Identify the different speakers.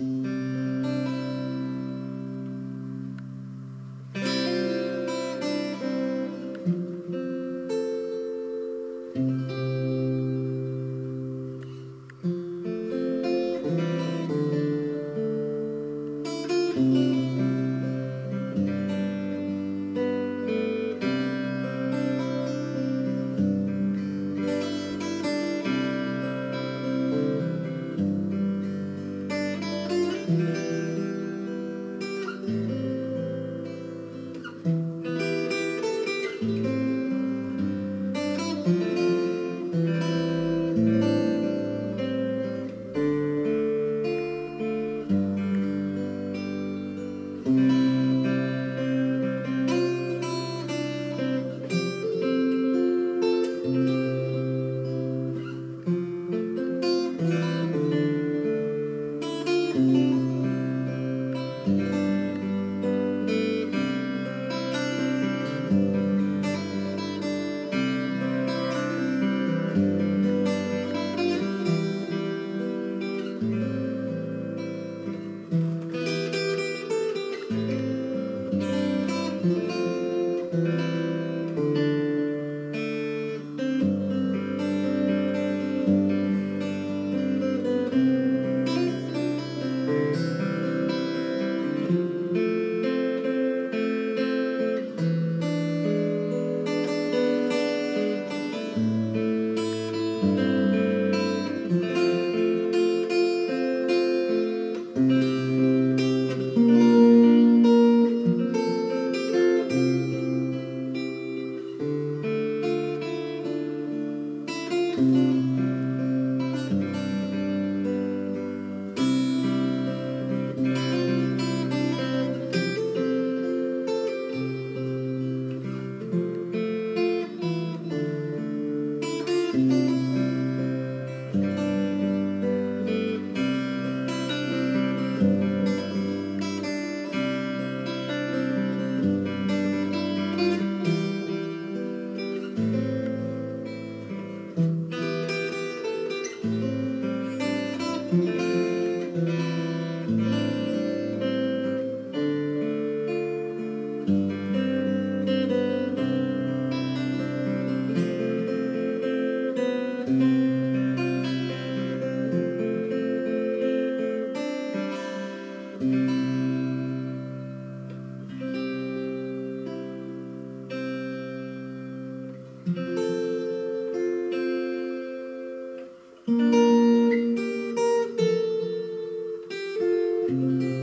Speaker 1: Mm-hmm. Thank you. thank you Música Thank you.